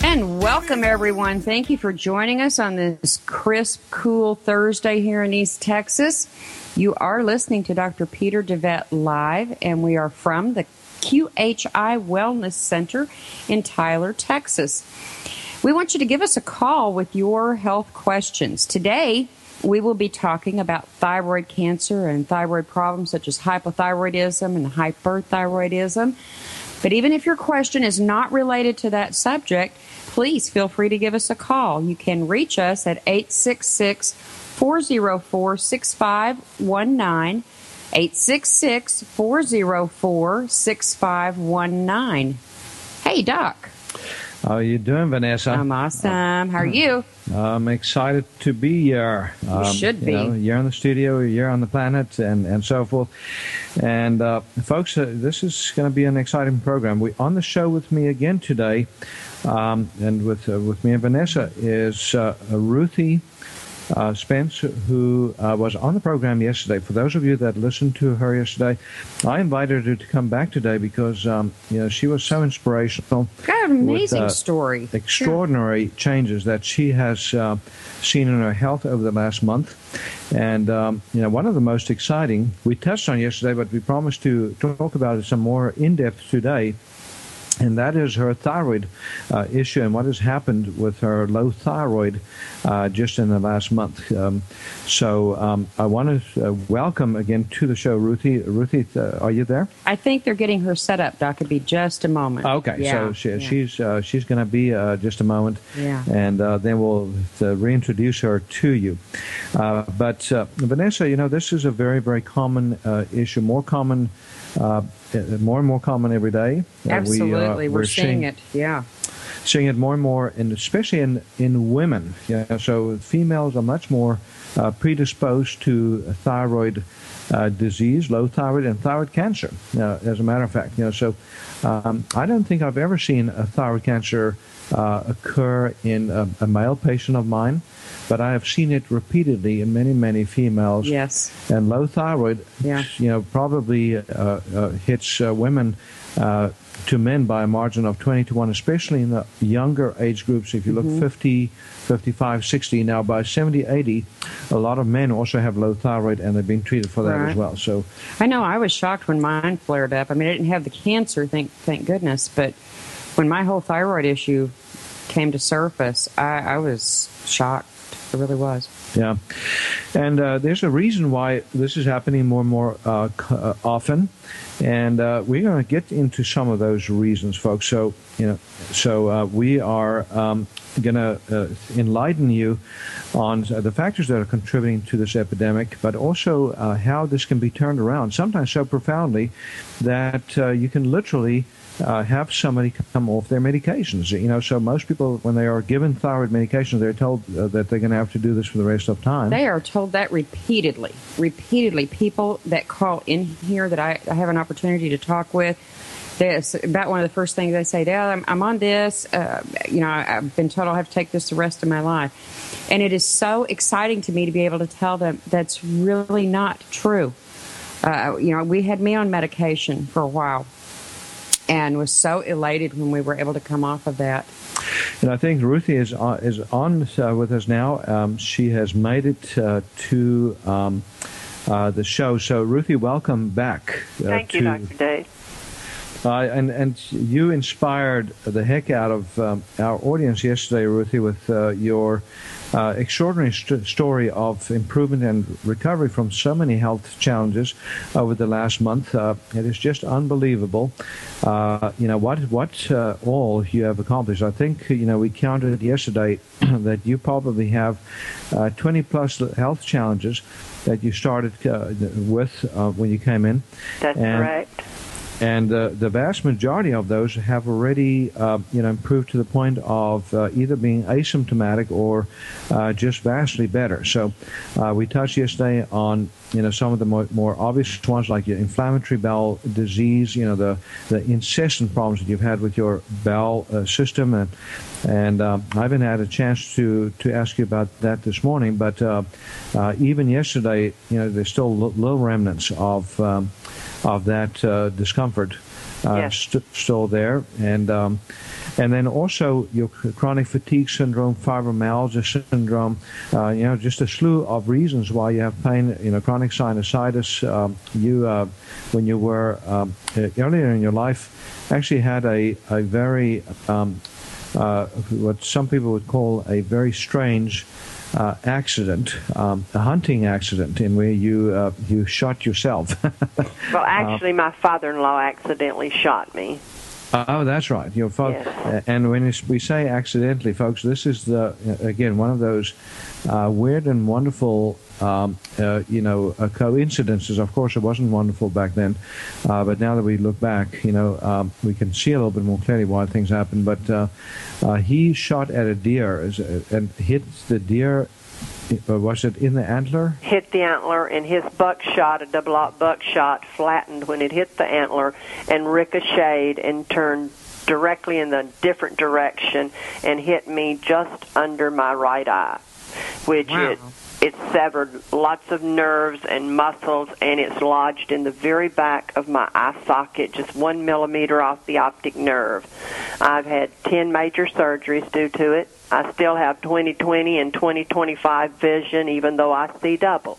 And welcome, everyone. Thank you for joining us on this crisp, cool Thursday here in East Texas. You are listening to Dr. Peter DeVette Live, and we are from the QHI Wellness Center in Tyler, Texas. We want you to give us a call with your health questions. Today, we will be talking about thyroid cancer and thyroid problems such as hypothyroidism and hyperthyroidism. But even if your question is not related to that subject, please feel free to give us a call. You can reach us at 866 404 6519. 866 404 6519. Hey, Doc. How are you doing, Vanessa? I'm awesome. How are you? I'm excited to be here. Um, should be. You know, you're in the studio, you're on the planet, and, and so forth. And uh, folks, uh, this is going to be an exciting program. We on the show with me again today, um, and with uh, with me and Vanessa is uh, Ruthie uh, Spence, who uh, was on the program yesterday. For those of you that listened to her yesterday, I invited her to come back today because um, you know she was so inspirational. Got an amazing with, uh, story. Extraordinary changes that she has uh, seen in her health over the last month, and um, you know one of the most exciting we touched on yesterday, but we promised to talk about it some more in depth today and that is her thyroid uh, issue and what has happened with her low thyroid uh, just in the last month. Um, so um, I want to uh, welcome again to the show, Ruthie. Ruthie, uh, are you there? I think they're getting her set up, Doc. It'd be just a moment. Okay, Yeah, so she, yeah. she's uh, she's going to be uh, just a moment, Yeah. and uh, then we'll uh, reintroduce her to you. Uh, but uh, Vanessa, you know this is a very very common uh, issue, more common, uh, more and more common every day. Uh, we, uh, Absolutely. we're, seeing, it. Yeah. seeing it more and more, and especially in in women. Yeah, so females are much more uh, predisposed to thyroid uh, disease, low thyroid, and thyroid cancer. Uh, as a matter of fact, you know, so um, I don't think I've ever seen a thyroid cancer uh, occur in a, a male patient of mine, but I have seen it repeatedly in many, many females. Yes. And low thyroid, Yeah. you know, probably uh, uh, hits uh, women uh, to men by a margin of 20 to 1, especially in the younger age groups. If you Mm-hmm. look 50, 55, 60, now by 70, 80, a lot of men also have low thyroid and they're being treated for that Right. as well. So, I know. I was shocked when mine flared up. I mean, I didn't have the cancer, thank thank goodness, but when my whole thyroid issue came to surface, I, I was shocked. I really was. yeah. And uh, there's a reason why this is happening more and more uh, uh, often. And uh, we're going to get into some of those reasons, folks. So, you know, so uh, we are um, going to uh, enlighten you on the factors that are contributing to this epidemic, but also how this can be turned around, sometimes so profoundly that you can literally uh, have somebody come off their medications. You know, so most people, when they are given thyroid medications, they're told uh, that they're going to have to do this for the rest of time. They are told that repeatedly. Repeatedly. People that call in here that I, I have an opportunity to talk with, this about one of the first things they say, Dad, I'm, I'm on this. Uh, you know, I, I've been told I'll have to take this the rest of my life. And it is so exciting to me to be able to tell them that's really not true. uh, you know, we had me on medication for a while and was so elated when we were able to come off of that. And I think Ruthie is on, is on uh, with us now. Um, she has made it uh, to um, uh, the show. So, Ruthie, welcome back. Uh, Thank you, to, Dr. Dave. Uh, and and you inspired the heck out of um, our audience yesterday, Ruthie, with uh, your uh, extraordinary st- story of improvement and recovery from so many health challenges over the last month. Uh, it is just unbelievable. Uh, you know what what uh, all you have accomplished. I think you know we counted yesterday that you probably have 20 plus health challenges that you started with when you came in. That's and, correct and uh, the vast majority of those have already, uh, you know, improved to the point of uh, either being asymptomatic or uh, just vastly better. So, uh, we touched yesterday on, you know, some of the more, more obvious ones like your inflammatory bowel disease, you know, the the incessant problems that you've had with your bowel uh, system, and and um, I haven't had a chance to to ask you about that this morning, but even yesterday, you know, there's still little remnants of um, of that uh, discomfort uh, yes. st- still there, and um, and then also your chronic fatigue syndrome, fibromyalgia syndrome, uh, you know, just a slew of reasons why you have pain. You know, chronic sinusitis. Um, you, uh, when you were um, earlier in your life, actually had a a very um, uh, what some people would call a very strange uh, accident, um, a hunting accident, in where you uh, you shot yourself. well, actually, my father-in-law accidentally shot me. Uh, oh, that's right. Your father. Yes. And when we say accidentally, folks, this is the again one of those uh, weird and wonderful, um, uh, you know, uh, coincidences. Of course, it wasn't wonderful back then, uh, but now that we look back, you know, um, we can see a little bit more clearly why things happened. But uh, uh, he shot at a deer and hit the deer was it in the antler? Hit the antler, and his buckshot, a double aught buckshot, flattened when it hit the antler and ricocheted and turned directly in the different direction and hit me just under my right eye, which wow. it it severed lots of nerves and muscles, and it's lodged in the very back of my eye socket, just one millimeter off the optic nerve. I've had 10 major surgeries due to it. I still have 2020 and 2025 vision, even though I see double.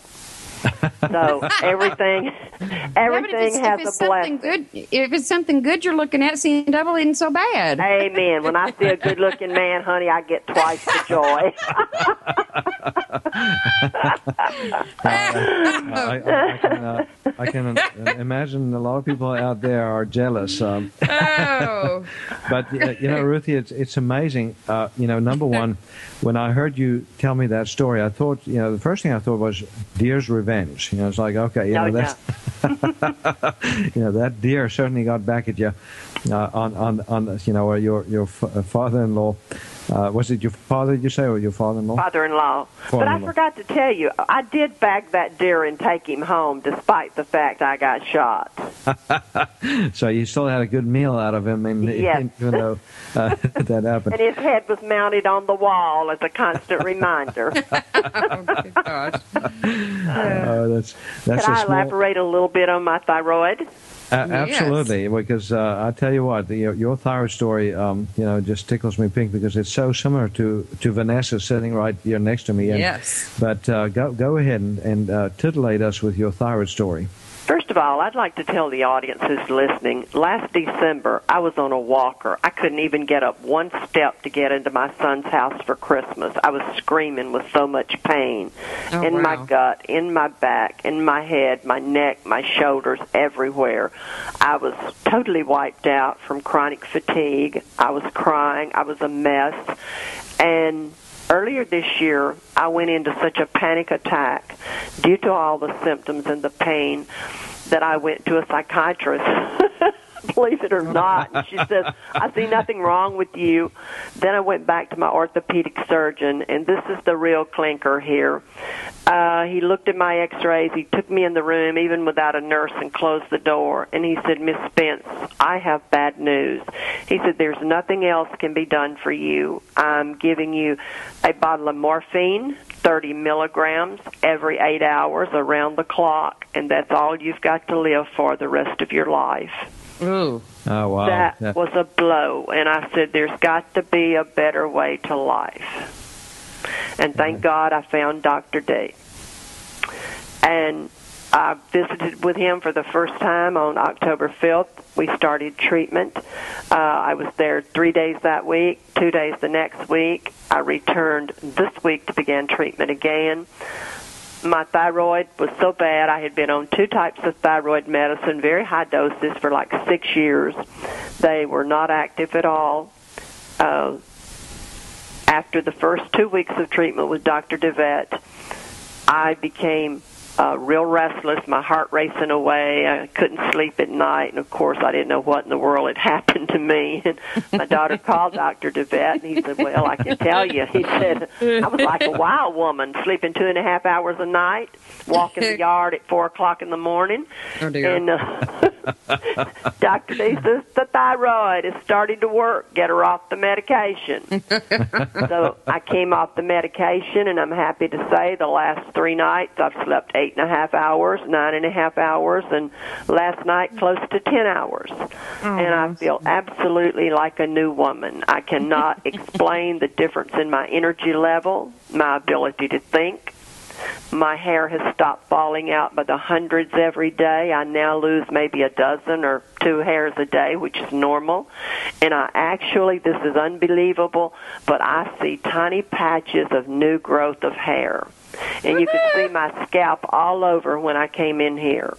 so everything, everything yeah, has a blessing. Good, if it's something good you're looking at, seeing double isn't so bad. Amen. When I see a good-looking man, honey, I get twice the joy. uh, I, I, can, uh, I, can, imagine a lot of people out there are jealous. Um, oh. but uh, you know, Ruthie, it's it's amazing. Uh, you know, number one, when I heard you tell me that story, I thought, you know, the first thing I thought was deer's revenge. You know, it's like, okay, you know, that's, you know, that deer certainly got back at you uh, on, on, on, you know, your, your f- father-in-law uh, was it your father, you say, or your father-in-law? Father-in-law. But I forgot to tell you, I did bag that deer and take him home, despite the fact I got shot. so you still had a good meal out of him, and yes. even though uh, that happened. And his head was mounted on the wall as a constant reminder. oh, gosh. oh, that's that's. Can I small... elaborate a little bit on my thyroid? Uh, absolutely, because uh, I tell you what, the, your, your thyroid story, um, you know, just tickles me pink because it's so similar to, to Vanessa sitting right here next to me. And, yes. But uh, go go ahead and, and uh, titillate us with your thyroid story. First of all, I'd like to tell the audience who's listening, last December I was on a walker. I couldn't even get up one step to get into my son's house for Christmas. I was screaming with so much pain oh, in wow. my gut, in my back, in my head, my neck, my shoulders, everywhere. I was totally wiped out from chronic fatigue. I was crying. I was a mess. And earlier this year, I went into such a panic attack due to all the symptoms and the pain that I went to a psychiatrist. Believe it or not. she says, I see nothing wrong with you. Then I went back to my orthopedic surgeon, and this is the real clinker here. Uh, he looked at my x-rays. He took me in the room, even without a nurse, and closed the door. And he said, Miss Spence, I have bad news. He said, there's nothing else can be done for you. I'm giving you a bottle of morphine 30 milligrams every eight hours around the clock, and that's all you've got to live for the rest of your life. Ooh. Oh wow. That Yeah. was a blow, and I said, "There's got to be a better way to life." And thank God I found Dr. D. And I visited with him for the first time on October 5th. We started treatment. Uh, I was there three days that week, two days the next week. I returned this week to begin treatment again my thyroid was so bad. I had been on two types of thyroid medicine, very high doses, for like six years. They were not active at all. Uh, after the first two weeks of treatment with Dr. DeVette, I became uh, real restless, my heart racing away. I couldn't sleep at night, and of course, I didn't know what in the world had happened to me. And my daughter called Dr. DeVette, and he said, "Well, I can tell you." He said, "I was like a wild woman, sleeping two and a half hours a night, walking the yard at four o'clock in the morning." Oh, dear. And uh, Dr. D says the thyroid is starting to work. Get her off the medication. so I came off the medication, and I'm happy to say the last three nights I've slept eight and a half hours, nine and a half hours, and last night close to ten hours. Oh, and I feel absolutely like a new woman. I cannot explain the difference in my energy level, my ability to think. My hair has stopped falling out by the hundreds every day. I now lose maybe a dozen or two hairs a day, which is normal. And I actually, this is unbelievable, but I see tiny patches of new growth of hair. And you can see my scalp all over when I came in here.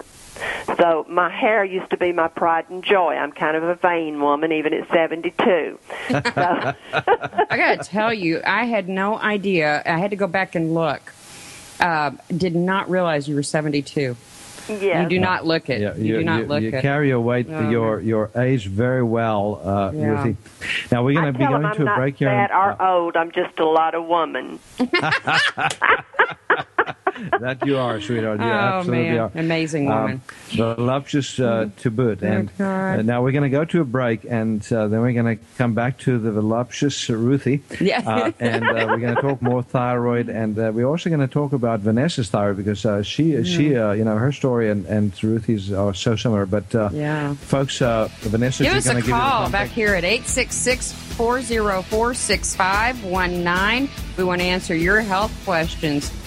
So my hair used to be my pride and joy. I'm kind of a vain woman, even at 72. So, I got to tell you, I had no idea. I had to go back and look. Uh, did not realize you were 72. yes. You do not look it. Yeah, you, do not look you it. You carry your weight, Oh, your your age very well, uh, Yeah. Ruthie. Now we're I going to be tell going them I'm to a not break here. fat and- or old. I'm just a lot of woman. that you are, sweetheart. You oh absolutely man, are. amazing woman. Um, voluptuous uh, to boot. And uh, now we're going to go to a break, and uh, then we're going to come back to the voluptuous Ruthie. Yeah. Uh, and uh, we're going to talk more thyroid, and uh, we're also going to talk about Vanessa's thyroid because uh, she, she, uh, you know, her story and, and Ruthie's are so similar. But uh, Yeah. folks, uh, Vanessa, Give us a call back here at 866 404 6519. We want to answer your health questions.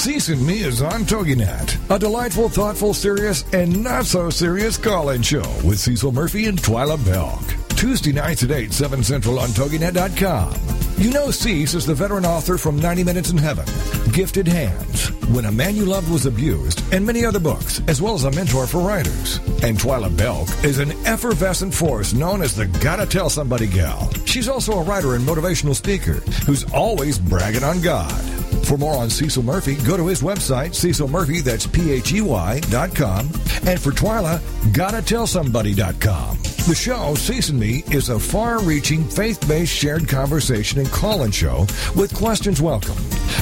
Cec and Me is on TogiNet, a delightful, thoughtful, serious, and not so serious call-in show with Cecil Murphey and Twyla Belk. Tuesday nights at 8, 7 Central on TogiNet.com. You know Cec is the veteran author from 90 Minutes in Heaven, Gifted Hands, When a Man You Loved Was Abused, and many other books, as well as a mentor for writers. And Twyla Belk is an effervescent force known as the Gotta Tell Somebody gal. She's also a writer and motivational speaker who's always bragging on God. For more on Cecil Murphey, go to his website, Cecil Murphey, that's P-H-E-Y dot com. And for Twyla, gotta tell somebody dot com. The show, Cec and Me, is a far-reaching, faith-based shared conversation and call-in show with questions welcome.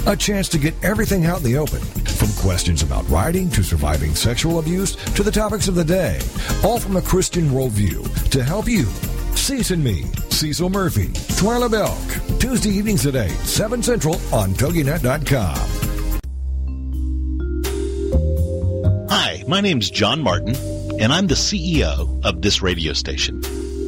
A chance to get everything out in the open, from questions about writing to surviving sexual abuse to the topics of the day, all from a Christian worldview to help you Cec and Me, Cecil Murphey, Twyla Belk, Tuesday evenings at 8, 7 Central on TogiNet.com. Hi, my name's John Martin, and I'm the CEO of this radio station.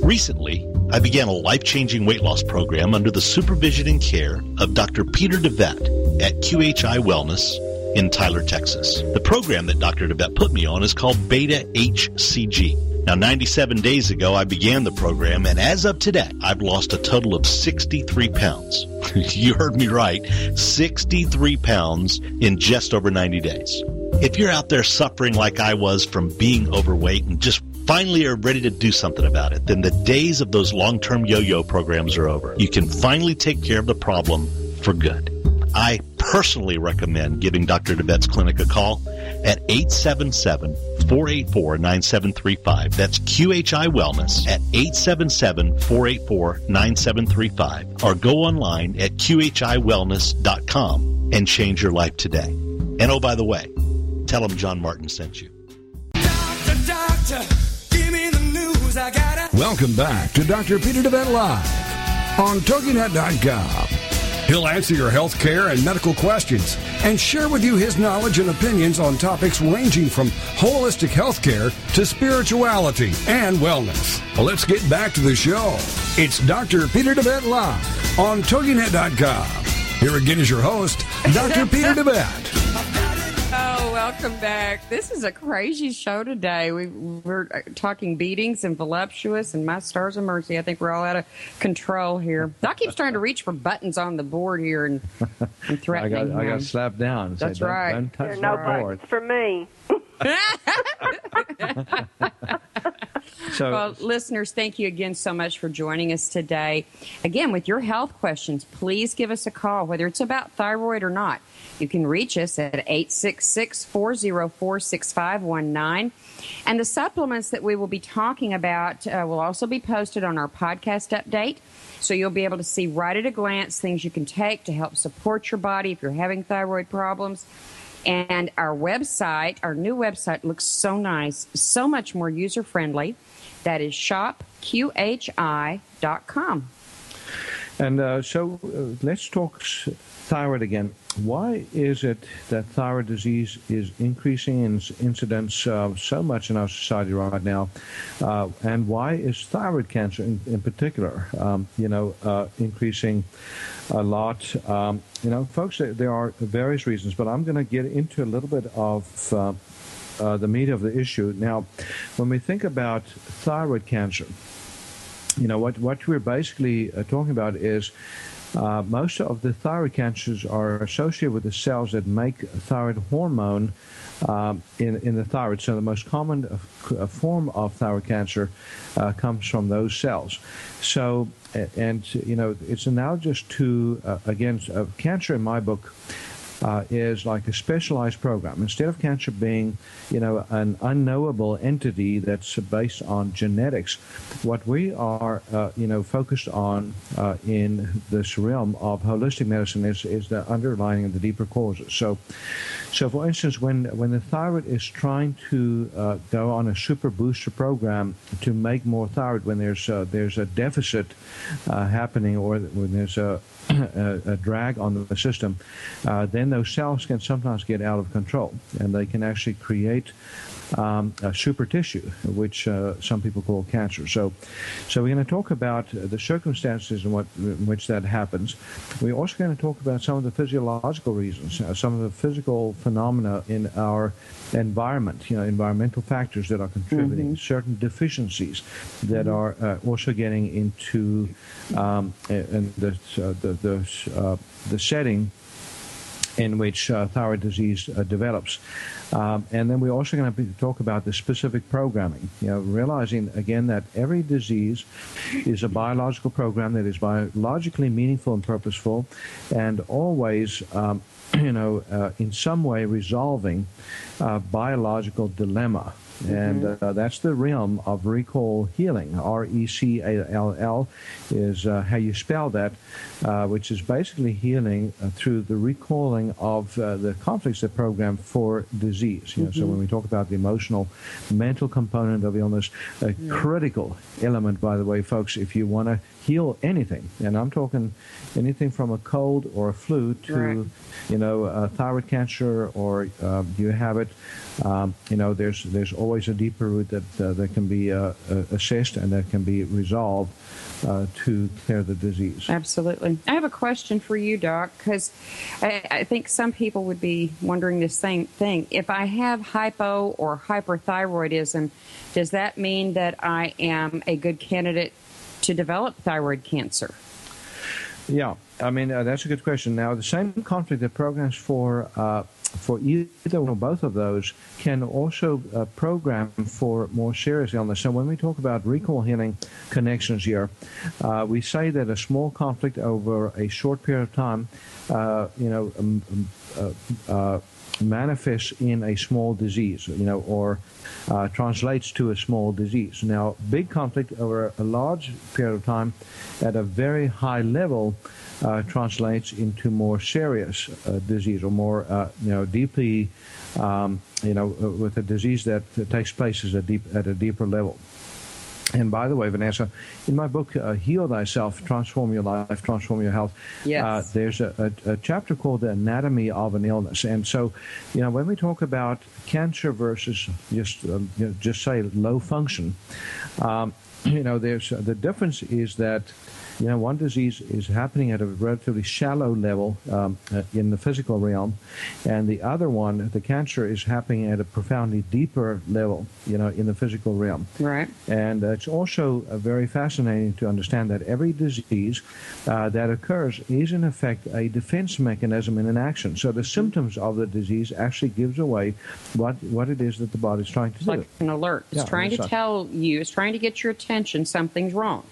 Recently, I began a life-changing weight loss program under the supervision and care of Dr. Peter DeVette at QHI Wellness in Tyler, Texas. The program that Dr. DeVette put me on is called Beta HCG. Now, 97 days ago, I began the program, and as of today, I've lost a total of 63 pounds. you heard me right, 63 pounds in just over 90 days. If you're out there suffering like I was from being overweight and just finally are ready to do something about it, then the days of those long-term yo-yo programs are over. You can finally take care of the problem for good. I personally recommend giving Dr. DeVette's clinic a call at 877 484 9735. That's QHI Wellness at 877 484 9735. Or go online at QHIWellness.com and change your life today. And oh, by the way, tell them John Martin sent you. Doctor, doctor, give me the news. I gotta. Welcome back to Dr. Peter DeVette Live on TogiNet.com. He'll answer your health care and medical questions and share with you his knowledge and opinions on topics ranging from holistic health care to spirituality and wellness. Well, let's get back to the show. It's Dr. Peter DeVette Live on TogiNet.com. Here again is your host, Dr. Peter DeVette. Oh, welcome back. This is a crazy show today. We, we're uh, talking beatings and voluptuous and my stars of mercy. I think we're all out of control here. Doc keeps trying to reach for buttons on the board here and, and I threatening got I got slapped down. That's said, don't, right. Don't touch There are no board. buttons for me. So Well, listeners, thank you again so much for joining us today. Again, with your health questions, please give us a call, whether it's about thyroid or not. You can reach us at 866 404 6519. And the supplements that we will be talking about uh, will also be posted on our podcast update. So you'll be able to see right at a glance things you can take to help support your body if you're having thyroid problems. And our website, our new website, looks so nice, so much more user friendly. That is shopqhi.com. And uh, so uh, let's talk thyroid again. Why is it that thyroid disease is increasing in incidence uh, so much in our society right now? Uh, and why is thyroid cancer in, in particular, um, you know, uh, increasing a lot? Um, you know, folks, there, are various reasons, but I'm going to get into a little bit of uh, the meat of the issue. Now, when we think about thyroid cancer, you know what what we're basically uh, talking about is uh, most of the thyroid cancers are associated with the cells that make thyroid hormone um, in in the thyroid. So the most common uh, uh, form of thyroid cancer uh, comes from those cells. So and you know it's analogous to uh, again uh, cancer in my book uh, is like a specialized program. Instead of cancer being, you know, an unknowable entity that's based on genetics, what we are, uh, you know, focused on uh, in this realm of holistic medicine is, is the underlying and the deeper causes. So, so for instance, when when the thyroid is trying to uh, go on a super booster program to make more thyroid, when there's there's a deficit uh, happening or when there's a a, a drag on the system, uh, then those cells can sometimes get out of control and they can actually create um, a super tissue, which uh, some people call cancer. So, so we're going to talk about uh, the circumstances in, what, in which that happens. We're also going to talk about some of the physiological reasons, uh, some of the physical phenomena in our environment, you know, environmental factors that are contributing, certain deficiencies that are uh, also getting into um, and the, uh, the, the, uh, the setting in which uh, thyroid disease uh, develops. Um, and then we're also going to talk about the specific programming, you know, realizing again that every disease is a biological program that is biologically meaningful and purposeful and always, um, you know, uh, in some way resolving a biological dilemma. And uh, that's the realm of recall healing. R E C A L L is uh, how you spell that, uh, which is basically healing uh, through the recalling of uh, the conflicts that program for disease. You know, So when we talk about the emotional, mental component of illness, a critical element, by the way, folks, if you want to heal anything, and I'm talking anything from a cold or a flu to, Right. you know, uh, thyroid cancer or uh, you have it. Um, you know, there's there's always a deeper root that uh, that can be uh, assessed and that can be resolved uh, to clear the disease. Absolutely. I have a question for you, Doc, because I, I think some people would be wondering the same thing. If I have hypo or hyperthyroidism, does that mean that I am a good candidate to develop thyroid cancer? Yeah, I mean uh, that's a good question. Now, the same conflict that programs for uh, for either or both of those can also uh, program for more serious illness. So when we talk about recall healing connections here, uh, we say that a small conflict over a short period of time, uh, you know, um, um, uh, manifests in a small disease, you know, or uh, translates to a small disease. Now, big conflict over a large period of time at a very high level uh, translates into more serious uh, disease or more, uh, you know, deeply, um, you know, uh, with a disease that, takes place a, deep, at a deeper level. And by the way, Vanessa, in my book, uh, Heal Thyself, Transform Your Life, Transform Your Health, Yes. uh, there's a, a, a chapter called The Anatomy of an Illness. And so, you know, when we talk about cancer versus just, uh, you know, just say low function, um, you know, there's uh, the difference is that you know, one disease is happening at a relatively shallow level um, uh, in the physical realm, and the other one, the cancer, is happening at a profoundly deeper level, you know, in the physical realm. Right. And uh, it's also uh, very fascinating to understand that every disease uh, that occurs is, in effect, a defense mechanism in an action. So the symptoms of the disease actually gives away what, what it is that the body is trying to It's do. like an alert. It's Yeah, trying to tell you, it's trying to get your attention something's wrong.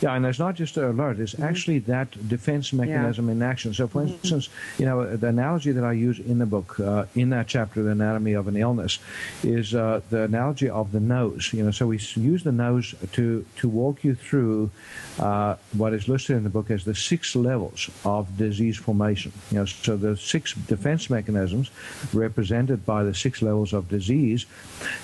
Yeah, and it's not just alert; it's actually that defense mechanism in action. So, for instance, you know, the analogy that I use in the book, uh, in that chapter, "The Anatomy of an Illness," is uh, the analogy of the nose. You know, so we use the nose to to walk you through uh, what is listed in the book as the six levels of disease formation. You know, so the six defense mechanisms represented by the six levels of disease.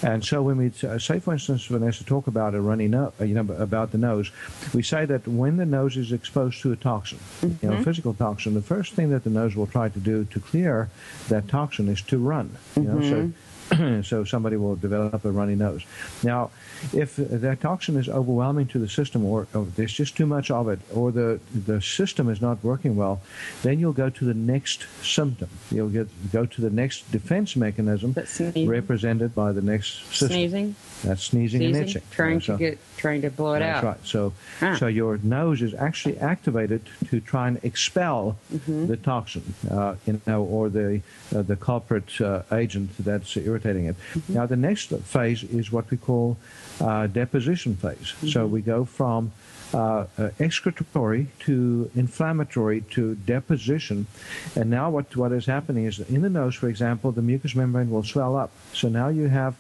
And so when we uh, say, for instance, Vanessa, talk about a runny nose, you know, about the nose, we say that when the nose is exposed to a toxin, you know, mm-hmm. physical toxin, the first thing that the nose will try to do to clear that toxin is to run. You know, so mm-hmm. so somebody will develop a runny nose. Now, if that toxin is overwhelming to the system, or, or there's just too much of it, or the the system is not working well, then you'll go to the next symptom. You'll get go to the next defense mechanism That's represented by the next system. Sneezing, That's sneezing, and itching. trying So- to get, trying to blow it that's out. right. So, so your nose is actually activated to try and expel Mm-hmm. the toxin, uh, you know, or the uh, the culprit uh, agent that's irritating it. Mm-hmm. Now, the next phase is what we call uh, deposition phase. Mm-hmm. So we go from uh, uh, excretory to inflammatory to deposition. And now what, what is happening is in the nose, for example, the mucous membrane will swell up. So now you have,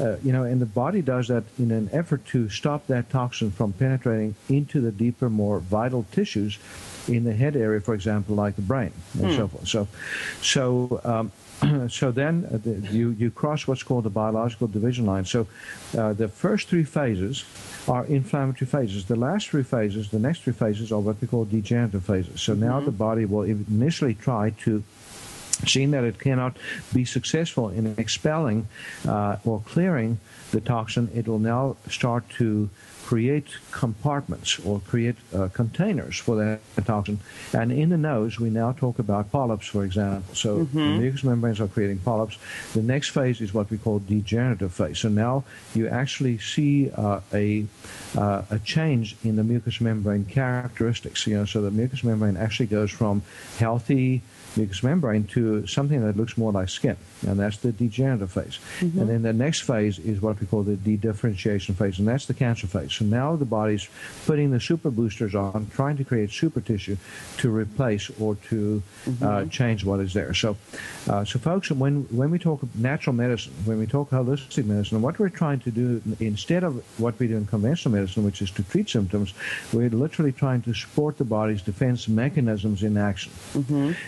uh, you know, and the body does that in an effort to stop that toxin from penetrating into the deeper, more vital tissues in the head area, for example, like the brain and so forth. So, so um, so then uh, the, you, you cross what's called the biological division line. So uh, the first three phases are inflammatory phases. The last three phases, the next three phases, are what we call degenerative phases. So now the body will initially try to seeing that it cannot be successful in expelling uh, or clearing the toxin, it will now start to create compartments or create uh, containers for that toxin. And in the nose, we now talk about polyps, for example. So the mucous membranes are creating polyps. The next phase is what we call degenerative phase. So now you actually see uh, a uh, a change in the mucous membrane characteristics. You know, so the mucous membrane actually goes from healthy mucous membrane to something that looks more like skin, and that's the degenerative phase. And then the next phase is what we call the de-differentiation phase, and that's the cancer phase. So now the body's putting the super boosters on, trying to create super tissue to replace or to uh, change what is there. So, uh, so folks, when when we talk natural medicine, when we talk holistic medicine, what we're trying to do instead of what we do in conventional medicine, which is to treat symptoms, we're literally trying to support the body's defense mechanisms in action.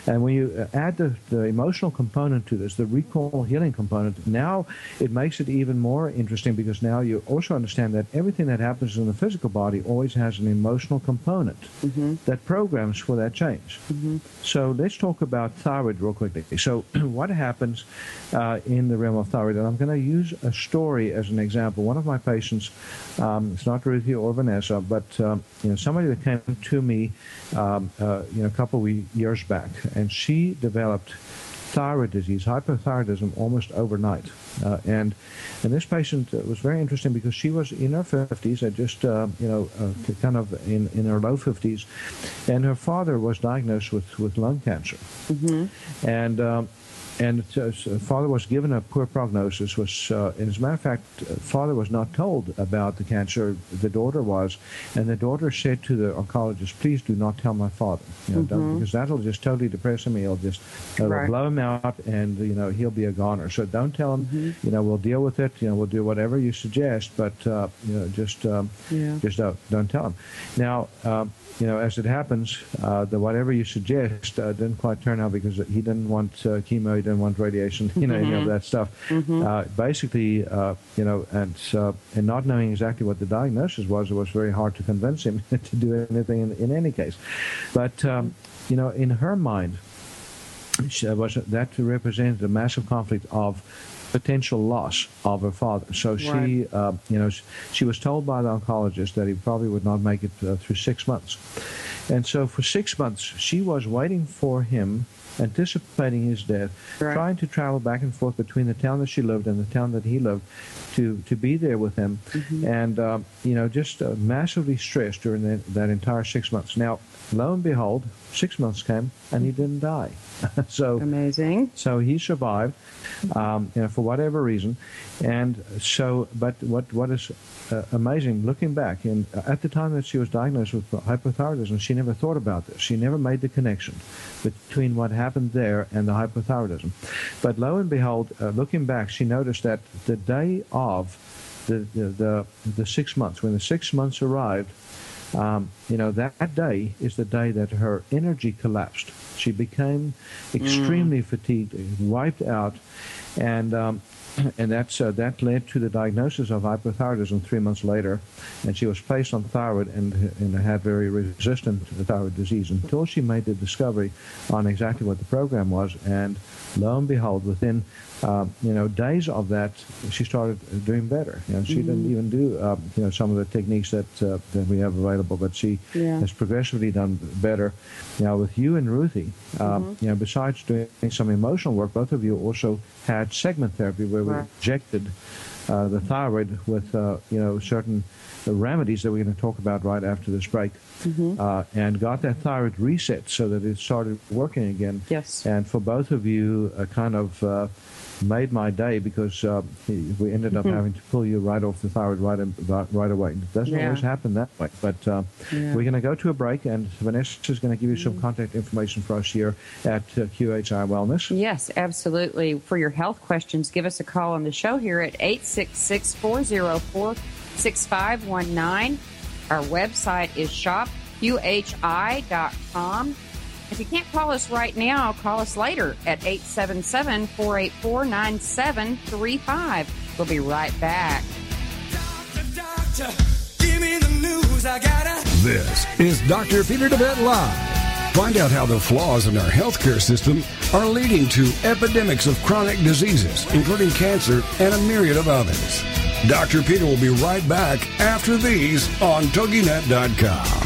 And when you uh, add the, the emotional component to this, the recall healing component, now it makes it even more interesting because now you also understand that everything that happens in the physical body always has an emotional component that programs for that change. So let's talk about thyroid real quickly. So what happens uh, in the realm of thyroid? And I'm going to use a story as an example. One of my patients, um, it's not Ruthie or Vanessa, but um, you know somebody that came to me, um, uh, you know, a couple of years back, and she developed thyroid disease, hypothyroidism, almost overnight. Uh, and and this patient uh, was very interesting because she was in her 50s, uh, just uh, you know, uh, kind of in, in her low 50s, and her father was diagnosed with, with lung cancer. And um, and uh, father was given a poor prognosis. Was uh, as a matter of fact, father was not told about the cancer. The daughter was, and the daughter said to the oncologist, "Please do not tell my father, you know, Mm-hmm. because that'll just totally depress him. He'll just it'll Right. blow him out, and you know he'll be a goner. So don't tell him. Mm-hmm. You know, we'll deal with it. You know, we'll do whatever you suggest, but uh, you know, just um, Yeah. just don't don't tell him. Now, um, you know, as it happens, uh, the whatever you suggest uh, didn't quite turn out because he didn't want uh, chemo, he didn't want radiation, you know, any of that stuff. Uh, basically, uh, you know, and uh, and not knowing exactly what the diagnosis was, it was very hard to convince him to do anything in, in any case. But um, you know, in her mind, was that represented a massive conflict of potential loss of her father. So she, Right. uh, you know, sh- she was told by the oncologist that he probably would not make it uh, through six months. And so for six months, she was waiting for him, anticipating his death, Right. trying to travel back and forth between the town that she lived and the town that he lived, to to be there with him, and um, you know, just uh, massively stressed during that, that entire six months. Now, lo and behold, six months came and he didn't die. so Amazing. so he survived, um, you know, for whatever reason, and so. But what what is uh, amazing, looking back, and at the time that she was diagnosed with hypothyroidism, she never thought about this. She never made the connection between what happened there and the hypothyroidism. But lo and behold, uh, looking back, she noticed that the day of the the, the, the six months, when the six months arrived, um, you know, that, that day is the day that her energy collapsed. She became extremely fatigued, wiped out, and um, and that's uh, that led to the diagnosis of hypothyroidism three months later, and she was placed on thyroid and and had very resistant thyroid disease until she made the discovery on exactly what the program was, and lo and behold, within um, you know days of that, she started doing better. You know, she didn't even do um, you know some of the techniques that uh, that we have available, but she Yeah. has progressively done better. Now with you and Ruthie, um, you know, besides doing some emotional work, both of you also had segment therapy where we Right. injected uh, the thyroid with uh, you know certain uh, remedies that we're going to talk about right after this break, uh, and got that thyroid reset so that it started working again. Yes. And for both of you, uh, kind of uh, made my day because uh, we ended up having to pull you right off the thyroid right in, right, away. It doesn't Yeah. always happen that way, but uh, Yeah. we're going to go to a break, and Vanessa is going to give you some contact information for us here at uh, QHI Wellness. Yes, absolutely. For your health questions, give us a call on the show here at 866 404 6519. Our website is shopqhi.com. If you can't call us right now, call us later at 877 484 9735. We'll be right back. Doctor, doctor. This is Dr. Peter DeVette Live. Find out how the flaws in our healthcare system are leading to epidemics of chronic diseases, including cancer and a myriad of others. Dr. Peter will be right back after these on TogiNet.com.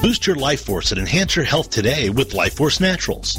Boost your life force and enhance your health today with Life Force Naturals.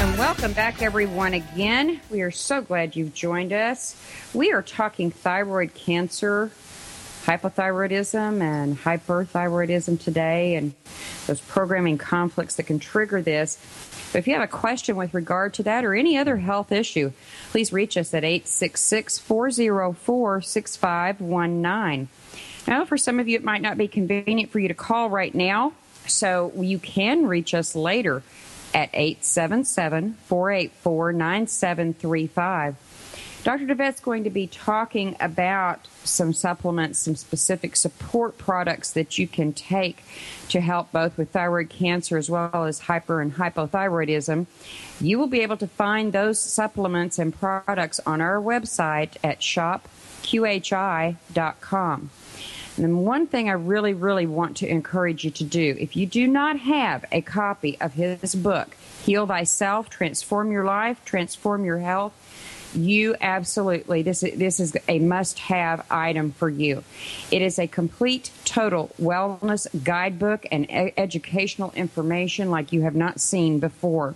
And welcome back, everyone, again. We are so glad you've joined us. We are talking thyroid cancer, hypothyroidism, and hyperthyroidism today, and those programming conflicts that can trigger this. But if you have a question with regard to that or any other health issue, please reach us at 866 404 6519. Now, for some of you, it might not be convenient for you to call right now, so you can reach us later at 877 484 9735. Dr. DeVette's going to be talking about some supplements, some specific support products that you can take to help both with thyroid cancer as well as hyper and hypothyroidism. You will be able to find those supplements and products on our website at shopqhi.com. And one thing I really, really want to encourage you to do, if you do not have a copy of his book, Heal Thyself, Transform Your Life, Transform Your Health, you absolutely this is, this is a must-have item for you. It is a complete, total wellness guidebook and e- educational information like you have not seen before.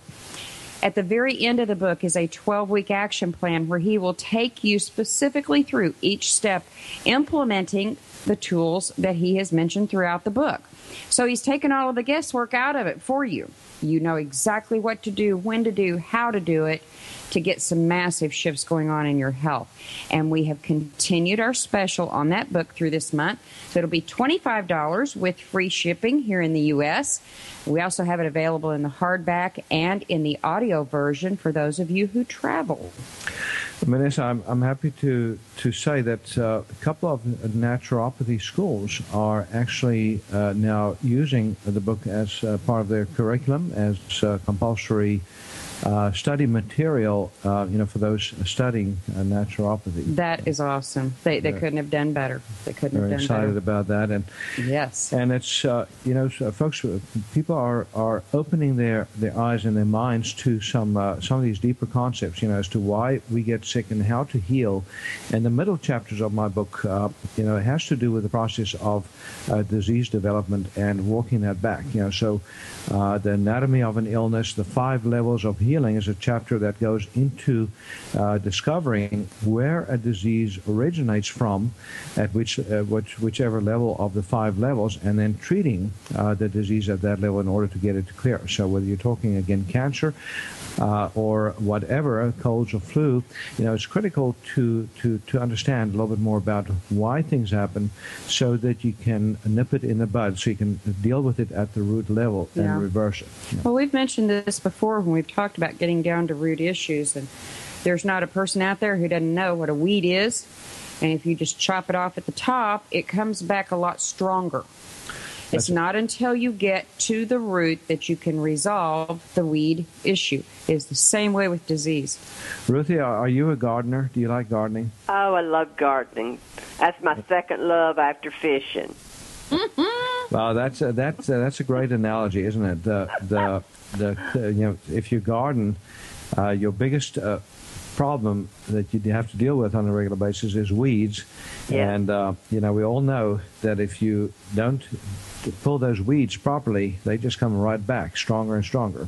At the very end of the book is a 12 week action plan where he will take you specifically through each step, implementing the tools that he has mentioned throughout the book. So he's taken all of the guesswork out of it for you. You know exactly what to do, when to do, how to do it to get some massive shifts going on in your health. And we have continued our special on that book through this month. So it'll be $25 with free shipping here in the U.S. We also have it available in the hardback and in the audio version for those of you who travel. Vanessa, I'm, I'm happy to, to say that uh, a couple of naturopathy schools are actually uh, now using the book as uh, part of their curriculum as uh, compulsory uh, study material, uh, you know, for those studying uh, naturopathy. That is awesome. They, they Yeah. couldn't have done better. They couldn't Very have done excited better. about that, and Yes. and it's uh, you know, so folks, uh, people are, are opening their, their eyes and their minds to some uh, some of these deeper concepts, you know, as to why we get sick and how to heal. And the middle chapters of my book, uh, you know, it has to do with the process of uh, disease development and walking that back. You know, so uh, the anatomy of an illness, the five levels of healing, is a chapter that goes into uh, discovering where a disease originates from, at which, uh, which whichever level of the five levels, and then treating uh, the disease at that level in order to get it to clear. So whether you're talking again cancer uh, or whatever, colds or flu, you know, it's critical to, to, to understand a little bit more about why things happen so that you can nip it in the bud, so you can deal with it at the root level Yeah. and reverse it. you know. Well, we've mentioned this before when we've talked about getting down to root issues, and there's not a person out there who doesn't know what a weed is. And if you just chop it off at the top, it comes back a lot stronger. It's That's- not until you get to the root that you can resolve the weed issue. It's the same way with disease. Ruthie, are are you a gardener? Do you like gardening? Oh, I love gardening. That's my second love after fishing. Well, that's a, that's a, that's a great analogy, isn't it? The the the uh, you know if you garden, uh, your biggest uh, problem that you have to deal with on a regular basis is weeds, Yeah. and uh, you know we all know that if you don't pull those weeds properly, they just come right back stronger and stronger.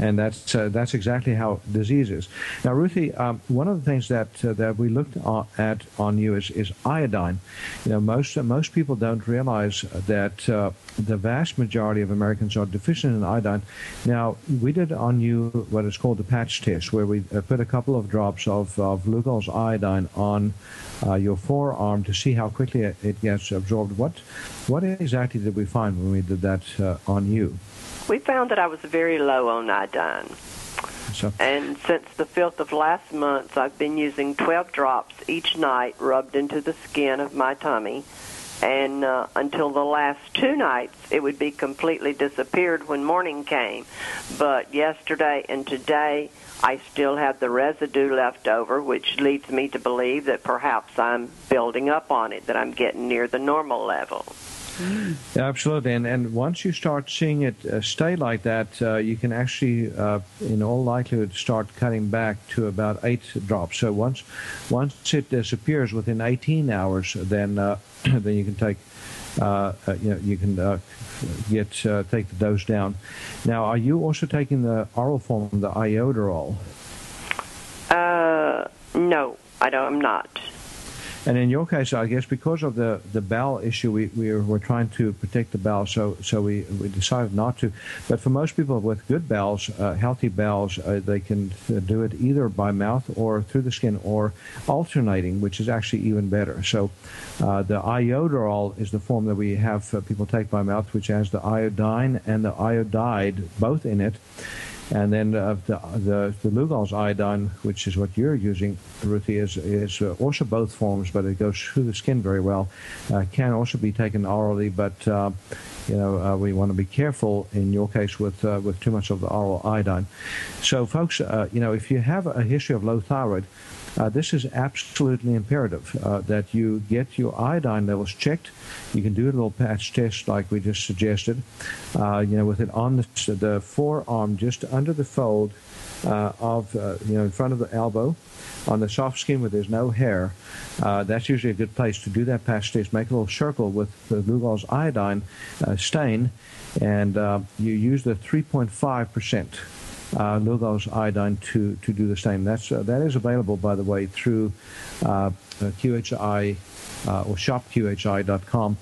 And that's uh, that's exactly how disease is. Now, Ruthie, um, one of the things that uh, that we looked at on you is, is iodine. You know, most uh, most people don't realize that uh, the vast majority of Americans are deficient in iodine. Now, we did on you what is called the patch test, where we uh, put a couple of drops of, of Lugol's iodine on uh, your forearm to see how quickly it, gets absorbed. What what exactly did we find when we did that on you? We found that I was very low on iodine. So. And since the 5th of last month, I've been using 12 drops each night rubbed into the skin of my tummy. And uh, until the last two nights, it would be completely disappeared when morning came. But yesterday and today, I still have the residue left over, which leads me to believe that perhaps I'm building up on it, that I'm getting near the normal level. Absolutely, and and once you start seeing it uh, stay like that, uh, you can actually, uh, in all likelihood, start cutting back to about eight drops. So once once it disappears within 18 hours, then uh, then you can take. Uh, uh, you know, you can get take the dose down. Now, are you also taking the oral form, the iodoral? No, I don't. I'm not. And in your case, I guess because of the, the bowel issue, we, we were, trying to protect the bowel, so so we, we decided not to. But for most people with good bowels, uh, healthy bowels, uh, they can do it either by mouth or through the skin or alternating, which is actually even better. So uh, the iodoral is the form that we have people take by mouth, which has the iodine and the iodide both in it. And then uh, the, the, the Lugol's iodine, which is what you're using, Ruthie, is, is uh, also both forms, but it goes through the skin very well. Uh, can also be taken orally, but uh, you know uh, we want to be careful in your case with uh, with too much of the oral iodine. So, folks, you know if you have a history of low thyroid, uh, this is absolutely imperative uh, that you get your iodine levels checked. You can do a little patch test like we just suggested, uh, you know, with it on the, the forearm, just under the fold uh, of, uh, you know, in front of the elbow, on the soft skin where there's no hair. Uh, that's usually a good place to do that patch test. Make a little circle with the Lugol's iodine stain, and you use the 3.5 percent uh, iodine to, to do the same. That's, uh, that is available, by the way, through uh, QHI uh, or shopqhi.com.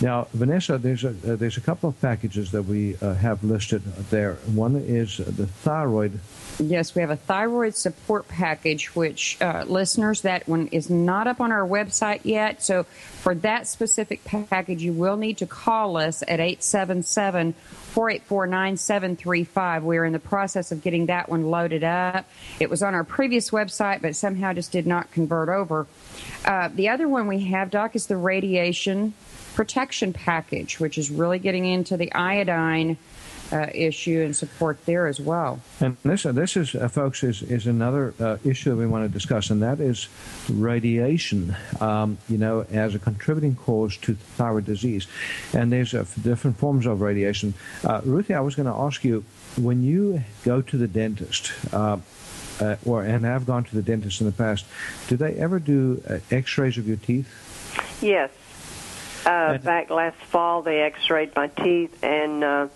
Now, Vanessa, there's a, uh, there's a couple of packages that we uh, have listed there. One is the thyroid. Yes, we have a thyroid support package, which uh, listeners, that one is not up on our website yet. So for that specific package, you will need to call us at 877 484 9735. We are in the process of getting that one loaded up. It was on our previous website, but somehow just did not convert over. Uh, the other one we have, Doc, is the radiation protection package, which is really getting into the iodine uh, issue and support there as well. And this, uh, this is, uh, folks, is, is another uh, issue that we want to discuss, and that is radiation, um, you know, as a contributing cause to thyroid disease. And there's uh, different forms of radiation. Uh, Ruthie, I was going to ask you, when you go to the dentist, or and have gone to the dentist in the past, do they ever do X-rays of your teeth? Yes. back last fall, they X-rayed my teeth, and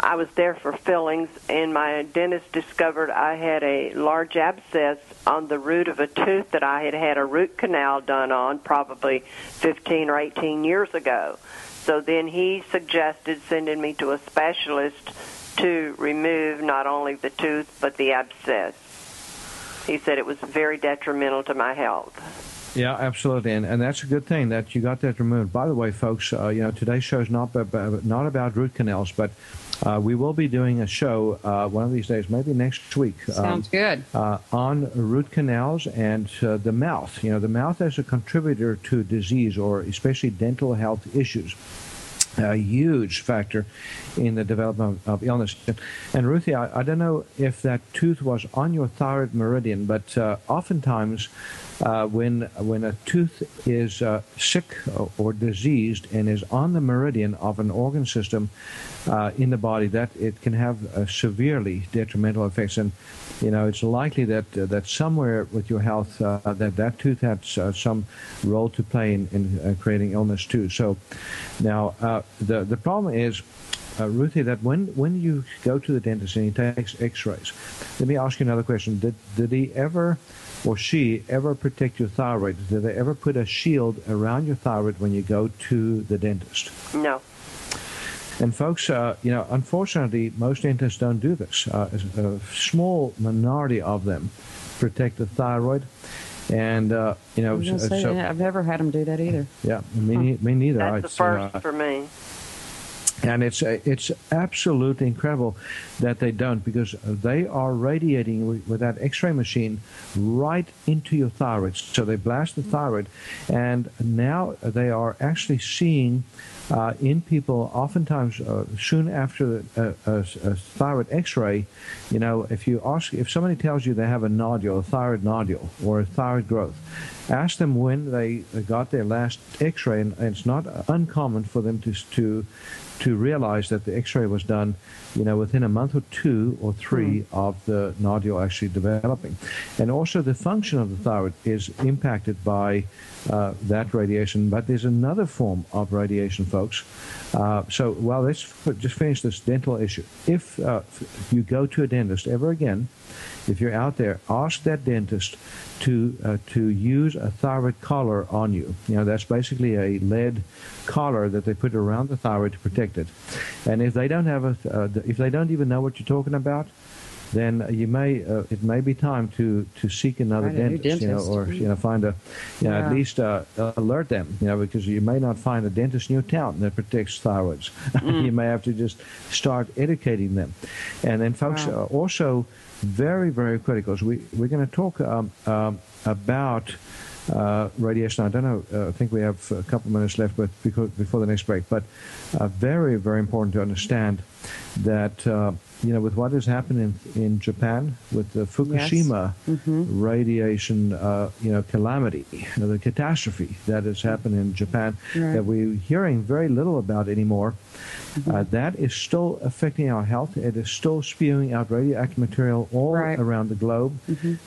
I was there for fillings, and my dentist discovered I had a large abscess on the root of a tooth that I had had a root canal done on probably 15 or 18 years ago. So then he suggested sending me to a specialist to remove not only the tooth but the abscess. He said it was very detrimental to my health. Yeah, absolutely, and and that's a good thing that you got that removed. By the way, folks, uh, you know today's show is not about, not about root canals, but uh, we will be doing a show uh, one of these days, maybe next week. Um, Sounds um, good. Uh, on root canals and uh, the mouth. You know, the mouth as a contributor to disease or especially dental health issues. A huge factor in the development of, illness. And Ruthie, I, I, don't know if that tooth was on your thyroid meridian, but uh, oftentimes uh, when when a tooth is uh, sick or diseased and is on the meridian of an organ system uh, in the body, that it can have uh, severely detrimental effects. And you know, it's likely that uh, that somewhere with your health that that tooth had some role to play in, in creating illness too. So now the the problem is uh, Ruthie, that when, when you go to the dentist and he takes X-rays, let me ask you another question. Did did he ever or she ever protect your thyroid? Did they ever put a shield around your thyroid when you go to the dentist? No. And folks, uh, you know, unfortunately, most dentists don't do this. Uh, a small minority of them protect the thyroid, and uh, you know, so, say, so, I've never had them do that either. yeah, me, ne- me neither. That's the It's, first uh, for me. and it's uh, it's absolutely incredible that they don't because they are radiating with, with that X-ray machine right into your thyroid. So they blast the thyroid, and now they are actually seeing uh, in people oftentimes uh, soon after a, a, a thyroid X-ray. You know, if you ask if somebody tells you they have a nodule, a thyroid nodule, or a thyroid growth. Ask them when they got their last X-ray, and it's not uncommon for them to to to realize that the X-ray was done, you know, within a month or two or three of the nodule actually developing, and also the function of the thyroid is impacted by uh, that radiation. But there's another form of radiation, folks. Uh, so, well, let's just finish this dental issue. If uh, you go to a dentist ever again, if you're out there, ask that dentist to uh, to use a thyroid collar on you. You know, that's basically a lead collar that they put around the thyroid to protect it. And if they don't have a, uh, if they don't even know what you're talking about, then you may uh, it may be time to to seek another a dentist, you know, or you know find a, you know, Yeah. at least uh, alert them, you know, because you may not find a dentist in your town that protects thyroids. you may have to just start educating them, and then folks Wow. uh, also very very critical. So we we're going to talk um, um, about. Uh, radiation. I don't know. Uh, I think we have a couple minutes left, but because, before the next break. But uh, very, very important to understand that uh, you know with what has happened in in Japan with the Fukushima Mm-hmm. radiation, uh, you know, calamity, you know, the catastrophe that has happened in Japan Right. that we're hearing very little about anymore. Uh, that is still affecting our health. It is still spewing out radioactive material all Right. around the globe,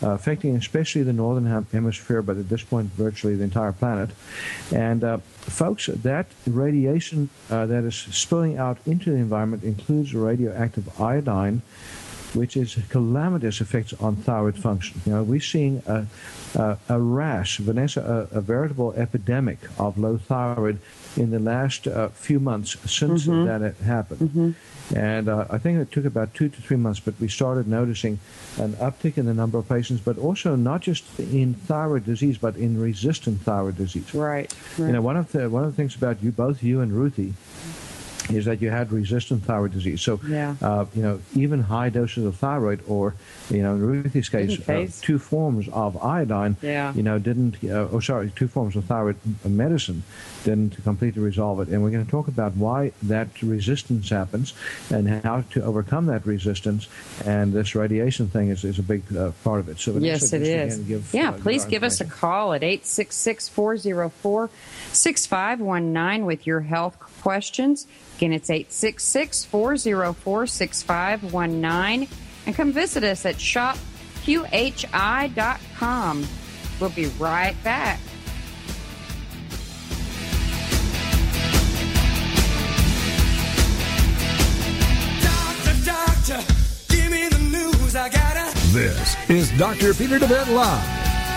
uh, affecting especially the northern hemisphere, but at this point, virtually the entire planet. And uh, folks, that radiation uh, that is spilling out into the environment includes radioactive iodine, which is calamitous effects on thyroid function. You know, we're seeing a, a, a rash, Vanessa, a, a veritable epidemic of low thyroid in the last uh, few months since that it happened. And uh, I think it took about two to three months, but we started noticing an uptick in the number of patients, but also not just in thyroid disease, but in resistant thyroid disease. Right. You know, one of the one of the things about you, both you and Ruthie, is that you had resistant thyroid disease. So, Yeah. uh, you know, even high doses of thyroid, or you know, in Ruthie's case, uh, two forms of iodine, Yeah. you know, didn't. Uh, oh, sorry, two forms of thyroid medicine didn't completely resolve it. And we're going to talk about why that resistance happens and how to overcome that resistance. And this radiation thing is, is a big uh, part of it. So, Yes, it is. give, yeah, uh, please give us a call at 866 404 6519 with your health questions. Again, it's 866 404 6519. And come visit us at shopqhi.com. We'll be right back. Doctor, doctor, give me the news. I gotta. This is Dr. Peter DeVette Live.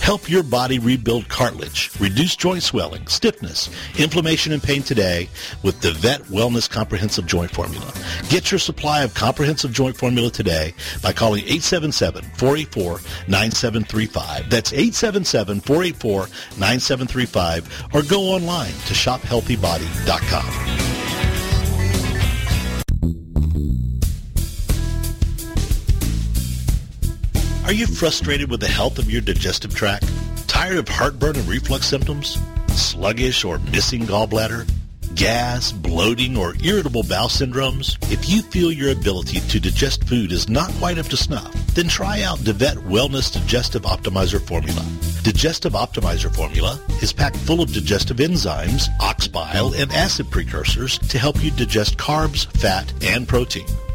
Help your body rebuild cartilage, reduce joint swelling, stiffness, inflammation, and pain today with DeVette Wellness Comprehensive Joint Formula. Get your supply of comprehensive joint formula today by calling 877-484-9735. That's 877-484 484-9735 or go online to shophealthybody.com. Are you frustrated with the health of your digestive tract? Tired of heartburn and reflux symptoms? Sluggish or missing gallbladder? Gas, bloating, or irritable bowel syndromes? If you feel your ability to digest food is not quite up to snuff, then try out DeVette Wellness Digestive Optimizer Formula. Digestive Optimizer Formula is packed full of digestive enzymes, ox bile, and acid precursors to help you digest carbs, fat, and protein.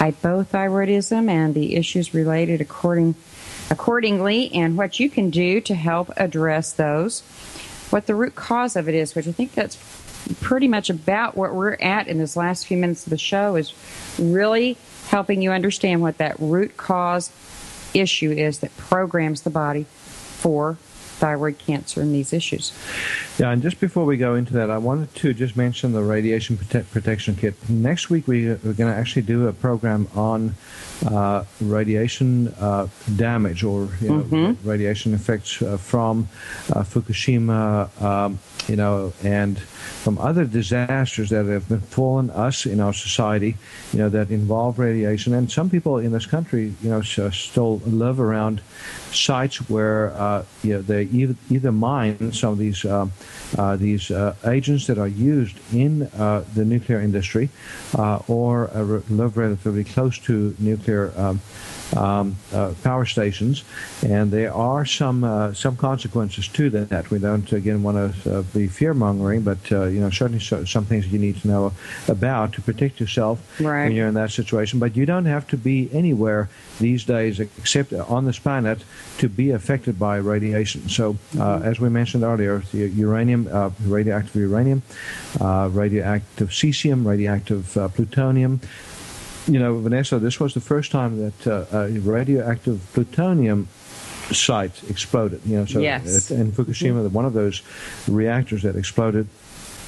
hypothyroidism, and the issues related according, accordingly, and what you can do to help address those. What the root cause of it is, which I think that's pretty much about what we're at in this last few minutes of the show, is really helping you understand what that root cause issue is that programs the body for thyroid cancer and these issues. Yeah, and just before we go into that, I wanted to just mention the radiation prote- protection kit. Next week, we, we're going to actually do a program on uh, radiation uh, damage or you know, radiation effects uh, from uh, Fukushima, um, you know, and from other disasters that have befallen us in our society, you know, that involve radiation. And some people in this country, you know, still live around sites where uh, you know, they either, mine some of these um, uh, these uh, agents that are used in uh, the nuclear industry, uh, or uh, live relatively close to nuclear. Um, um, uh, power stations, and there are some uh, some consequences to that. We don't again want to uh, be fear mongering, but uh, you know certainly so, some things you need to know about to protect yourself Right. when you're in that situation. But you don't have to be anywhere these days except on this planet to be affected by radiation. So, uh, as we mentioned earlier, the uranium, uh, radioactive uranium, uh, radioactive cesium, radioactive uh, plutonium. You know, Vanessa, this was the first time that uh, a radioactive plutonium site exploded. You know, so Yes. in Fukushima, one of those reactors that exploded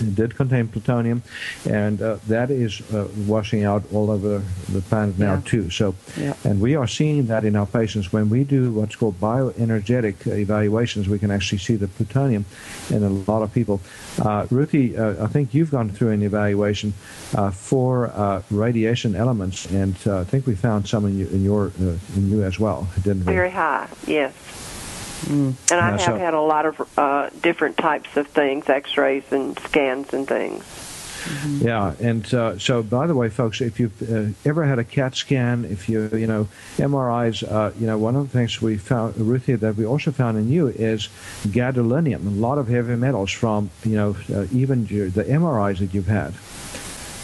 did contain plutonium, and uh, that is uh, washing out all over the planet now Yeah. too. So, Yeah. and we are seeing that in our patients when we do what's called bioenergetic evaluations. We can actually see the plutonium in a lot of people. Uh, Ruthie, uh, I think you've gone through an evaluation uh, for uh, radiation elements, and uh, I think we found some in you, in your uh, in you as well, didn't we? Very high, yes. And I have had a lot of uh, different types of things, X-rays and scans and things. Yeah, and uh, so by the way, folks, if you've uh, ever had a CAT scan, if you you know MRIs, uh, you know one of the things we found, Ruthie, that we also found in you is gadolinium, a lot of heavy metals from you know uh, even your, the MRIs that you've had.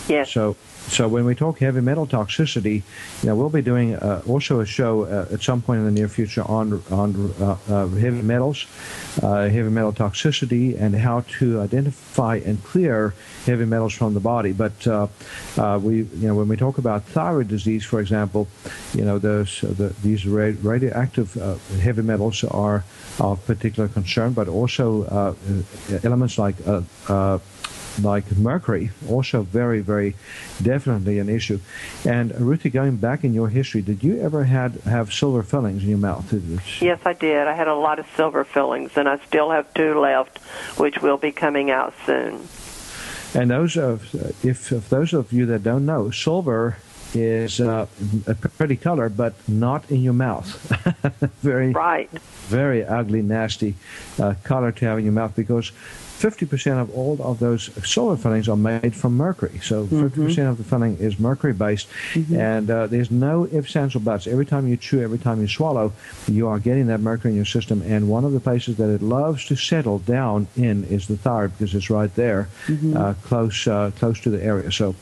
Yes. So, so when we talk heavy metal toxicity, we'll be doing uh, also a show uh, at some point in the near future on on uh, uh, heavy metals, uh, heavy metal toxicity, and how to identify and clear heavy metals from the body. But uh, we, you know, when we talk about thyroid disease, for example, you know, those the, these ra- radioactive heavy metals are of particular concern, but also elements like like mercury, also very, very definitely an issue. And Ruthie, going back in your history, did you ever had have silver fillings in your mouth? Yes, I did. I had a lot of silver fillings, and I still have two left, which will be coming out soon. And those of if, if those of you that don't know, silver is uh, a pretty color, but not in your mouth. very Right. very ugly, nasty uh, color to have in your mouth because 50% of all of those solar fillings are made from mercury. So 50% of the filling is mercury based, and uh, there's no ifs, ands, or buts. Every time you chew, every time you swallow, you are getting that mercury in your system. And one of the places that it loves to settle down in is the thyroid because it's right there, uh, close uh, close to the area. So,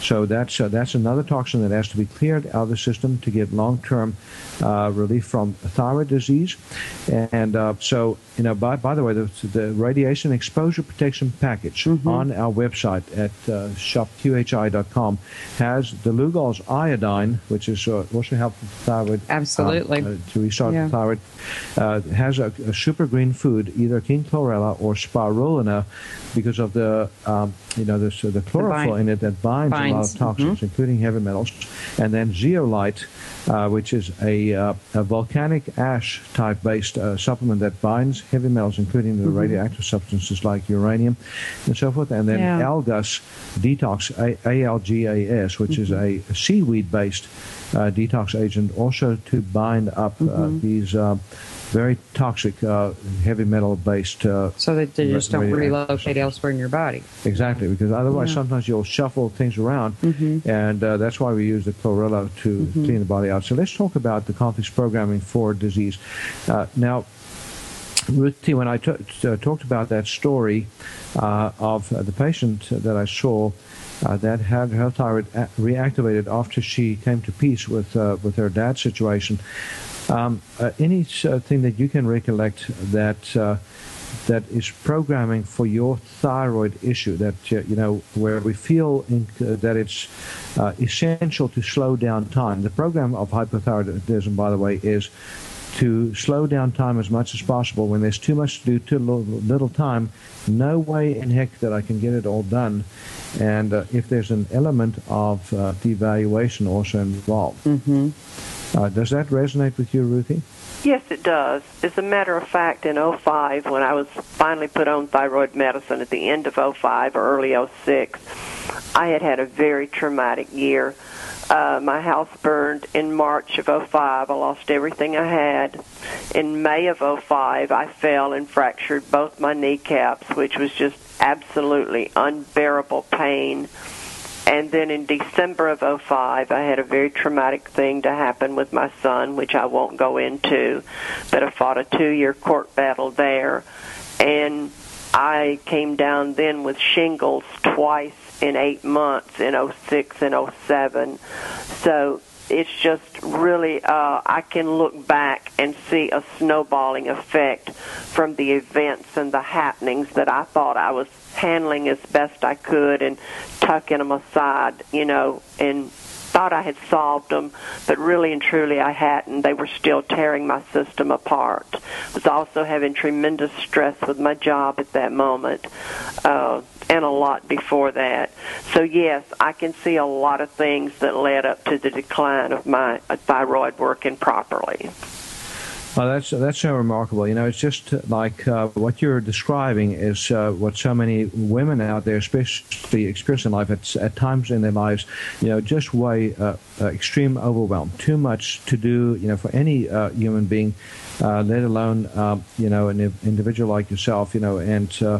so that's uh, that's another toxin that has to be cleared out of the system to get long term uh, relief from thyroid disease. And uh, so, you know, by, by the way, the, the radiation exposure protection package on our website at uh, shopqhi.com has the Lugol's iodine, which is uh, also helpful for thyroid. Absolutely. uh, to restart Yeah. the thyroid. Uh, has a, a super green food, either king chlorella or spirulina, because of the um, you know there's uh, the chlorophyll in it that binds, a lot of toxins, including heavy metals, and then zeolite, uh, which is a, uh, a volcanic ash type based uh, supplement that binds heavy metals, including the radioactive substances like uranium and so forth, and then Yeah. Algas Detox, A- ALGAS, which is a seaweed based uh, detox agent, also to bind up uh, these uh, very toxic uh, heavy metal based. Uh, So that they just don't relocate elsewhere in your body. Exactly, because otherwise Yeah. sometimes you'll shuffle things around, and uh, that's why we use the chlorella to clean the body out. So let's talk about the complex programming for disease. Uh, now, Ruthie, when I t- t- talked about that story uh, of uh, the patient that I saw uh, that had her thyroid a- reactivated after she came to peace with uh, with her dad's situation, um, uh, anything that you can recollect that uh, that is programming for your thyroid issue that uh, you know where we feel in, uh, that it's uh, essential to slow down time. The program of hypothyroidism, by the way, is to slow down time as much as possible. When there's too much to do, too little, little time, no way in heck that I can get it all done. And uh, if there's an element of uh, devaluation also involved, uh, does that resonate with you, Ruthie? Yes, it does. As a matter of fact, in '05, when I was finally put on thyroid medicine at the end of '05 or early '06, I had had a very traumatic year. Uh, my house burned in March of '05. I lost everything I had. In May of '05, I fell and fractured both my kneecaps, which was just absolutely unbearable pain. And then in December of '05, I had a very traumatic thing to happen with my son, which I won't go into, but I fought a two-year court battle there, and I came down then with shingles twice in eight months in '06 and '07. So it's just really uh, I can look back and see a snowballing effect from the events and the happenings that I thought I was handling as best I could and tucking them aside, you know, and thought I had solved them, but really and truly I hadn't. They were still tearing my system apart. I Was also having tremendous stress with my job at that moment. Uh, and a lot before that. So yes, I can see a lot of things that led up to the decline of my thyroid working properly. Well, that's that's so remarkable. You know, it's just like uh, what you're describing is uh, what so many women out there, especially experience in life at, at times in their lives. You know, just way uh, uh, extreme overwhelm, too much to do. You know, for any uh, human being, uh, let alone uh, you know an individual like yourself. You know, and uh,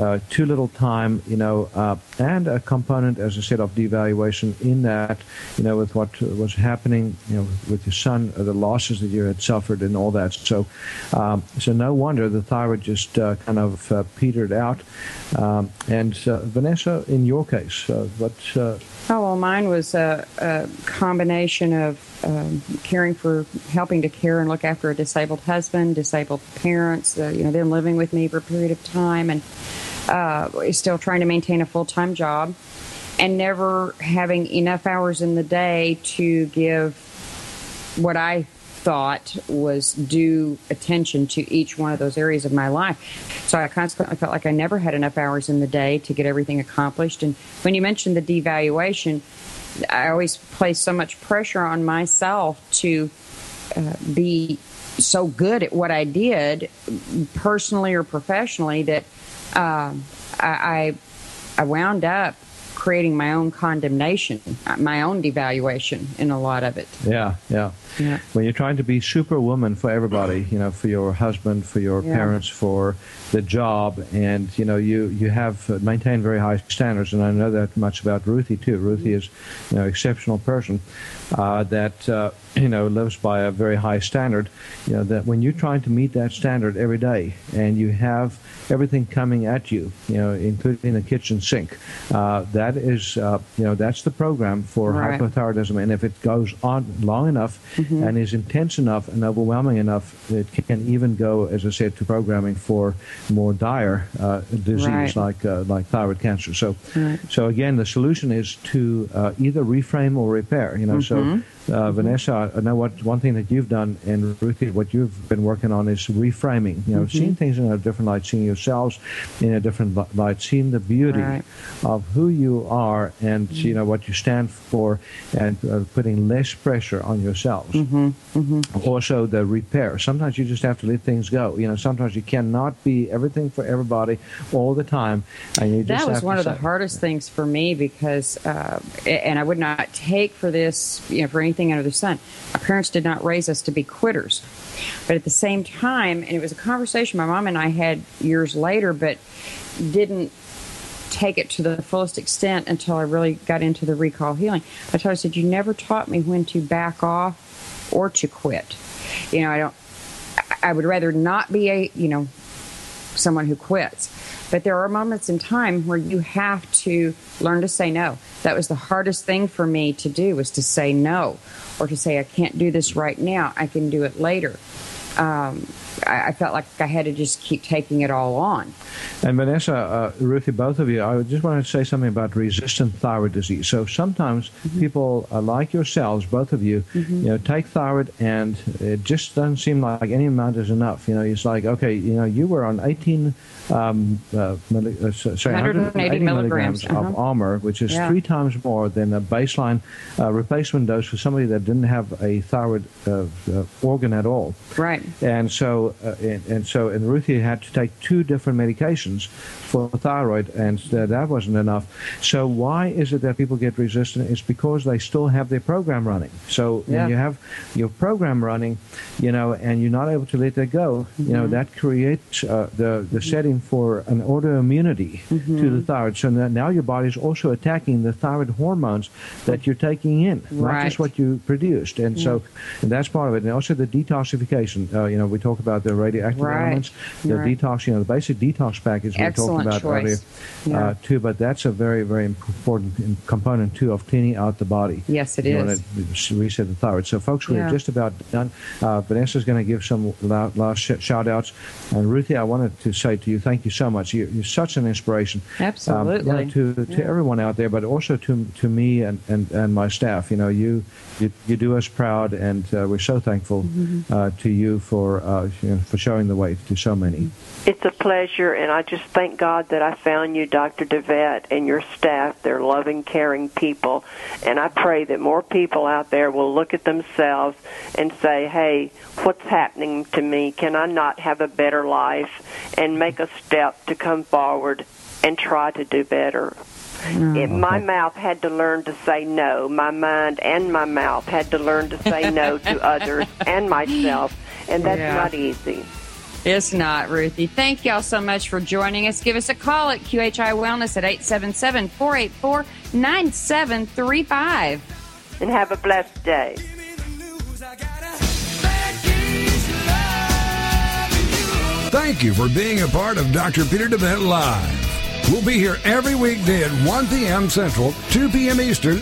uh, too little time. You know, and a component, as I said, of devaluation in that. You know, with what was happening. You know, with your son, the losses that you had suffered, and all that. So, um, so no wonder the thyroid just uh, kind of uh, petered out. Um, and uh, Vanessa, in your case, uh, what? Uh, Oh, well, mine was a, a combination of um, caring for, helping to care and look after a disabled husband, disabled parents, uh, you know, them living with me for a period of time, and uh, still trying to maintain a full time job, and never having enough hours in the day to give what I thought was due attention to each one of those areas of my life. So I constantly felt like I never had enough hours in the day to get everything accomplished. And when you mentioned the devaluation, I always placed so much pressure on myself to uh, be so good at what I did, personally or professionally, that um I, I wound up creating my own condemnation, uh, my own devaluation in a lot of it. Yeah, yeah. Yeah. When you're trying to be superwoman for everybody, you know, for your husband, for your Yeah. parents, for the job, and you know, you you have uh, maintained very high standards, and I know that much about Ruthie too. Ruthie is, you know, exceptional person uh, that uh, you know lives by a very high standard. You know that when you're trying to meet that standard every day, and you have everything coming at you, you know, including the kitchen sink, uh, that is, uh, you know, that's the program for Right. hypothyroidism, and if it goes on long enough and is intense enough and overwhelming enough, that it can even go, as I said, to programming for more dire uh, disease Right. like uh, like thyroid cancer. So, Right. so again, the solution is to uh, either reframe or repair. You know, so. Uh, Vanessa, I know what one thing that you've done, and Ruthie, what you've been working on is reframing. You know, seeing things in a different light, seeing yourselves in a different li- light, seeing the beauty Right. of who you are and you know what you stand for, and uh, putting less pressure on yourselves. Also, the repair. Sometimes you just have to let things go. You know, sometimes you cannot be everything for everybody all the time, and you just that was one of the hardest things for me because, uh, and I would not take for this, you know, for anything under the sun. My parents did not raise us to be quitters, but at the same time, and it was a conversation my mom and I had years later, but didn't take it to the fullest extent until I really got into the recall healing. I told her, I said, "You never taught me when to back off or to quit. You know, I don't. I would rather not be a, you know, someone who quits. But there are moments in time where you have to learn to say no. That was the hardest thing for me to do was to say no or to say I can't do this right now. I can do it later. Um, I, I felt like I had to just keep taking it all on. And Vanessa, uh, Ruthie, both of you, I just want to say something about resistant thyroid disease. So sometimes Mm-hmm. people uh, like yourselves, both of you, you know, take thyroid and it just doesn't seem like any amount is enough. You know, it's like, okay, you know, you were on 18, um, uh, milli- uh, sorry, 180 milligrams, of uh-huh. Armour, which is Yeah. three times more than a baseline uh, replacement dose for somebody that didn't have a thyroid uh, uh, organ at all. Right. And so, uh, and, and so, and Ruthie had to take two different medications for thyroid, and uh, that wasn't enough. So, why is it that people get resistant? It's because they still have their program running. So, Yeah. when you have your program running, you know, and you're not able to let that go, you know, that creates uh, the the setting for an autoimmunity to the thyroid. So now your body's also attacking the thyroid hormones that you're taking in, not just what you produced. And so, and that's part of it. And also the detoxification. Uh, you know, we talk about the radioactive Right. elements, the Right. detox. You know, the basic detox package we Excellent talked about choice. earlier Yeah. uh, too. But that's a very, very important component too of cleaning out the body. Yes, it is. Want to reset the thyroid. So, folks, we're Yeah. just about done. Uh, Vanessa's going to give some la- last shout outs. And Ruthie, I wanted to say to you, thank you so much. You, you're such an inspiration. Um, Absolutely. you know, to to Yeah. everyone out there, but also to to me and, and, and my staff. You know, you you, you do us proud, and uh, we're so thankful Mm-hmm. uh, to you for uh, you know, for showing the way to so many. It's a pleasure, and I just thank God that I found you, Dr. DeVette, and your staff. They're loving, caring people. And I pray that more people out there will look at themselves and say, hey, what's happening to me? Can I not have a better life? And make a step to come forward and try to do better. Mm. It, my mouth had to learn to say no. My mind and my mouth had to learn to say no to others and myself. And that's Yeah. not easy. It's not, Ruthie. Thank y'all so much for joining us. Give us a call at QHI Wellness at 877 484 9735. And have a blessed day. Give me the news. I got a bad case of loving you. Thank you for being a part of Dr. Peter DeVette Live. We'll be here every weekday at 1 p.m. Central, 2 p.m. Eastern